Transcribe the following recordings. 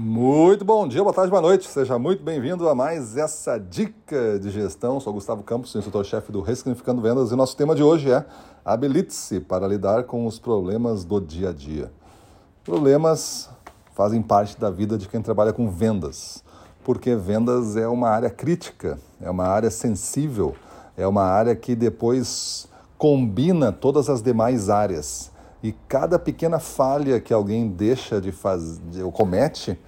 Muito bom dia, boa tarde, boa noite. Seja muito bem-vindo a mais essa dica de gestão. Sou Gustavo Campos, instrutor-chefe do Ressignificando Vendas e nosso tema de hoje é habilite-se para lidar com os problemas do dia a dia. Problemas fazem parte da vida de quem trabalha com vendas, porque vendas é uma área crítica, é uma área sensível, é uma área que depois combina todas as demais áreas. E cada pequena falha que alguém deixa de fazer, ou comete,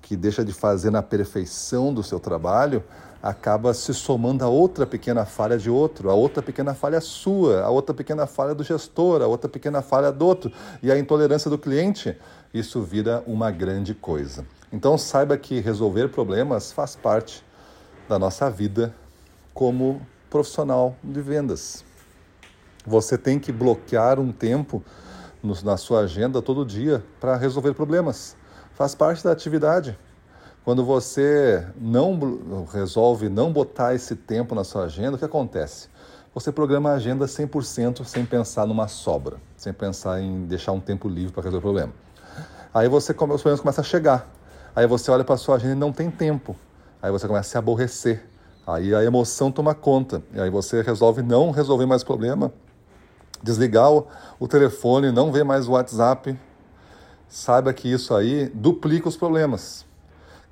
que deixa de fazer na perfeição do seu trabalho, acaba se somando a outra pequena falha de outro, a outra pequena falha sua, a outra pequena falha do gestor, a outra pequena falha do outro, e a intolerância do cliente, isso vira uma grande coisa. Então saiba que resolver problemas faz parte da nossa vida como profissional de vendas. Você tem que bloquear um tempo na sua agenda todo dia para resolver problemas. Faz parte da atividade. Quando você não resolve não botar esse tempo na sua agenda, o que acontece? Você programa a agenda 100% sem pensar numa sobra, sem pensar em deixar um tempo livre para resolver o problema. Aí você os problemas começam a chegar. Aí você olha para a sua agenda e não tem tempo. Aí você começa a se aborrecer. Aí a emoção toma conta. E aí você resolve não resolver mais o problema desligar o, o telefone, não ver mais o WhatsApp, saiba que isso aí duplica os problemas.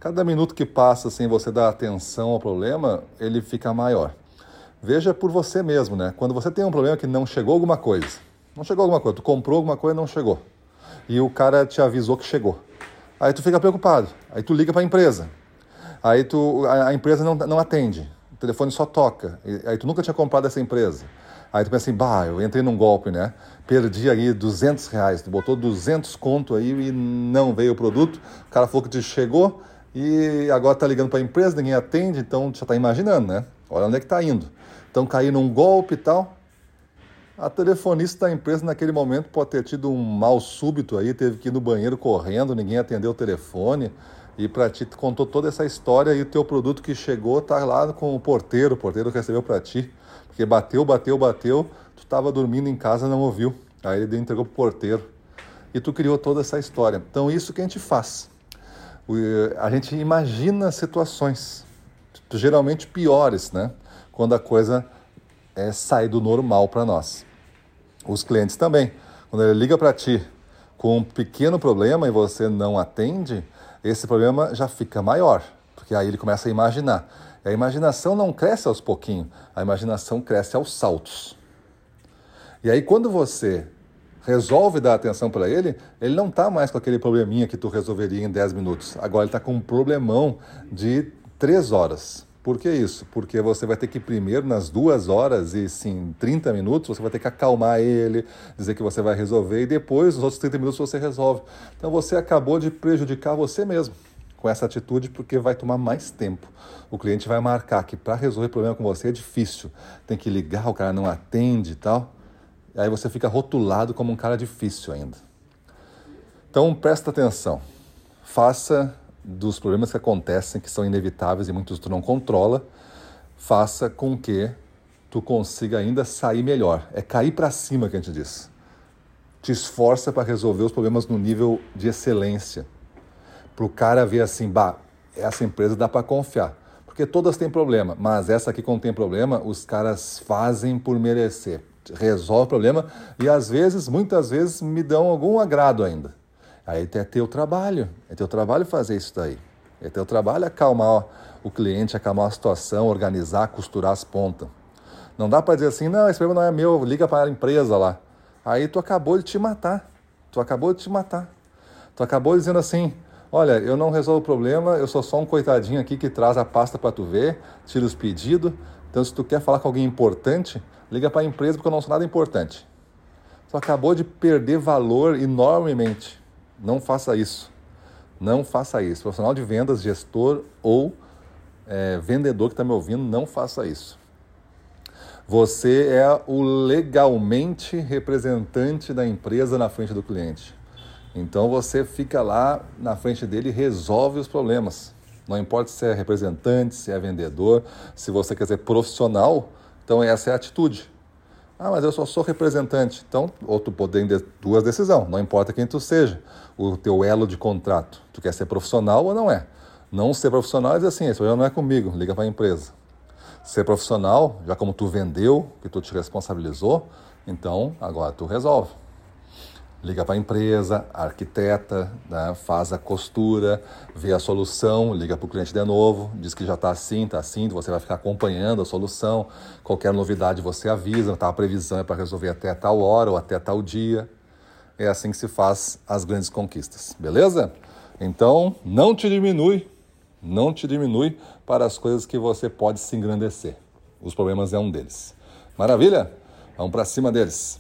Cada minuto que passa sem você dar atenção ao problema, ele fica maior. Veja por você mesmo, né? Quando você tem um problema que não chegou alguma coisa, não chegou alguma coisa, tu comprou alguma coisa e não chegou. E o cara te avisou que chegou. Aí tu fica preocupado. Aí tu liga para a empresa. Aí tu, a, a empresa não, não atende. Telefone só toca. Aí tu nunca tinha comprado essa empresa. Aí tu pensa assim, bah, eu entrei num golpe, né? Perdi aí 200 reais, tu botou 200 conto aí e não veio o produto, o cara falou que te chegou e agora tá ligando para a empresa, ninguém atende, então já tá imaginando, né? Olha onde é que tá indo. Então cair num golpe e tal. A telefonista da empresa naquele momento pode ter tido um mal súbito aí, teve que ir no banheiro correndo, ninguém atendeu o telefone e para ti contou toda essa história e o teu produto que chegou tá lá com o porteiro, o porteiro recebeu para ti. Porque bateu, bateu, bateu, tu estava dormindo em casa não ouviu. Aí ele entregou pro porteiro. E tu criou toda essa história. Então, isso que a gente faz. A gente imagina situações, geralmente piores, né? Quando a coisa é, sai do normal para nós. Os clientes também. Quando ele liga para ti com um pequeno problema e você não atende, esse problema já fica maior, porque aí ele começa a imaginar. A imaginação não cresce aos pouquinhos, a imaginação cresce aos saltos. E aí, quando você resolve dar atenção para ele, ele não está mais com aquele probleminha que tu resolveria em 10 minutos. Agora ele está com um problemão de 3 horas. Por que isso? Porque você vai ter que primeiro, nas duas horas e sim 30 minutos, você vai ter que acalmar ele, dizer que você vai resolver, e depois, nos outros 30 minutos, você resolve. Então você acabou de prejudicar você mesmo com essa atitude porque vai tomar mais tempo. O cliente vai marcar que para resolver problema com você é difícil. Tem que ligar, o cara não atende e tal. Aí você fica rotulado como um cara difícil ainda. Então presta atenção. Faça dos problemas que acontecem, que são inevitáveis e muitos tu não controla, faça com que tu consiga ainda sair melhor. É cair para cima que a gente diz. Te esforça para resolver os problemas no nível de excelência para o cara ver assim, bah, essa empresa dá para confiar. Porque todas têm problema, mas essa aqui quando tem problema, os caras fazem por merecer. Resolve o problema e às vezes, muitas vezes, me dão algum agrado ainda. Aí é teu trabalho, é teu trabalho fazer isso daí. É teu trabalho acalmar o cliente, acalmar a situação, organizar, costurar as pontas. Não dá para dizer assim, não, esse problema não é meu, liga para a empresa lá. Aí tu acabou de te matar. Tu acabou de te matar. Tu acabou dizendo assim, Olha, eu não resolvo o problema, eu sou só um coitadinho aqui que traz a pasta para tu ver, tira os pedidos. Então, se tu quer falar com alguém importante, liga para a empresa porque eu não sou nada importante. Tu acabou de perder valor enormemente. Não faça isso. Não faça isso. Profissional de vendas, gestor ou é, vendedor que está me ouvindo, não faça isso. Você é o legalmente representante da empresa na frente do cliente. Então você fica lá na frente dele e resolve os problemas. Não importa se é representante, se é vendedor, se você quer ser profissional, então essa é a atitude. Ah, mas eu só sou representante. Então, ou tu poder ter duas decisões, não importa quem tu seja, o teu elo de contrato. Tu quer ser profissional ou não é? Não ser profissional é dizer assim, esse problema não é comigo, liga para a empresa. Ser profissional, já como tu vendeu, que tu te responsabilizou, então agora tu resolve liga para a empresa, arquiteta, né, faz a costura, vê a solução, liga para o cliente de novo, diz que já está assim, está assim, você vai ficar acompanhando a solução, qualquer novidade você avisa, tá, a previsão é para resolver até tal hora ou até tal dia. É assim que se faz as grandes conquistas, beleza? Então, não te diminui, não te diminui para as coisas que você pode se engrandecer. Os problemas é um deles. Maravilha? Vamos para cima deles.